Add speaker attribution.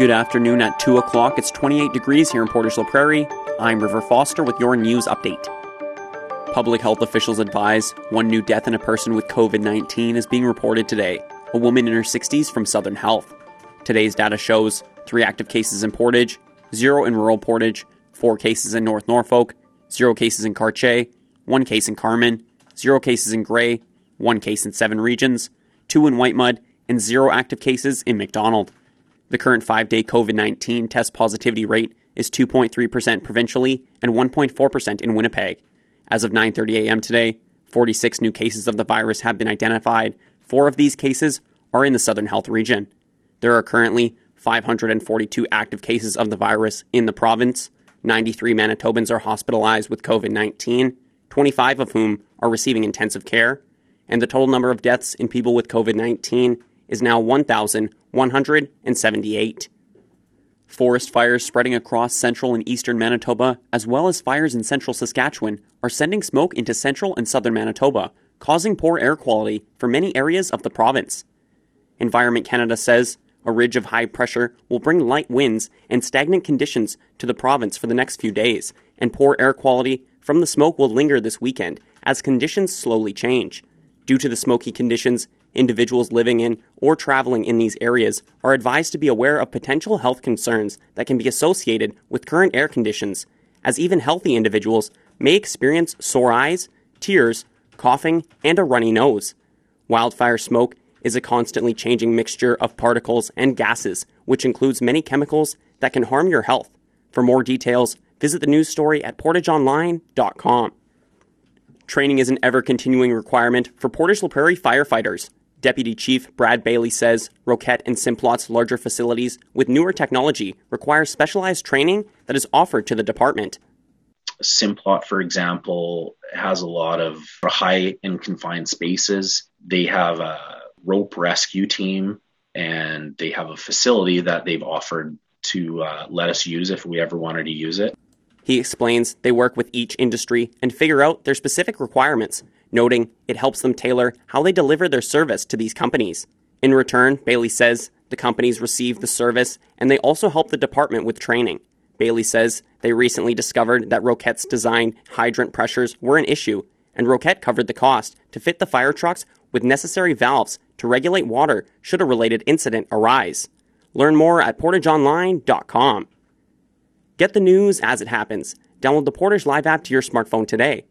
Speaker 1: Good afternoon at 2 o'clock. It's 28 degrees here in Portage La Prairie. I'm River Foster with your news update. Public health officials advise one new death in a person with COVID 19 is being reported today, a woman in her 60s from Southern Health. Today's data shows three active cases in Portage, zero in rural Portage, four cases in North Norfolk, zero cases in Cartier, one case in Carman, zero cases in Grey, one case in Seven Regions, two in White Mud, and zero active cases in Macdonald. The current five day COVID 19 test positivity rate is 2.3% provincially and 1.4% in Winnipeg. As of 9:30 a.m. today, 46 new cases of the virus have been identified. 4 of these cases are in the Southern Health region. There are currently 542 active cases of the virus in the province. 93 Manitobans are hospitalized with COVID-19, 25 of whom are receiving intensive care, and the total number of deaths in people with COVID-19 is now 1,178. Forest fires spreading across central and eastern Manitoba, as well as fires in central Saskatchewan, are sending smoke into central and southern Manitoba, causing poor air quality for many areas of the province. Environment Canada says a ridge of high pressure will bring light winds and stagnant conditions to the province for the next few days, and poor air quality from the smoke will linger this weekend as conditions slowly change. Due to the smoky conditions, individuals living in or traveling in these areas are advised to be aware of potential health concerns that can be associated with current air conditions, as even healthy individuals may experience sore eyes, tears, coughing, and a runny nose. Wildfire smoke is a constantly changing mixture of particles and gases, which includes many chemicals that can harm your health. For more details, visit the news story at portageonline.com. Training is an ever continuing requirement for Portage La Prairie firefighters. Deputy Chief Brad Bailey says Roquette and Simplot's larger facilities with newer technology require specialized training that is offered to the department.
Speaker 2: Simplot, for example, has a lot of high and confined spaces. They have a rope rescue team and they have a facility that they've offered to uh, let us use if we ever wanted to use it.
Speaker 1: He explains they work with each industry and figure out their specific requirements, noting it helps them tailor how they deliver their service to these companies. In return, Bailey says the companies receive the service and they also help the department with training. Bailey says they recently discovered that Roquette's design hydrant pressures were an issue, and Roquette covered the cost to fit the fire trucks with necessary valves to regulate water should a related incident arise. Learn more at portageonline.com. Get the news as it happens. Download the Portage Live app to your smartphone today.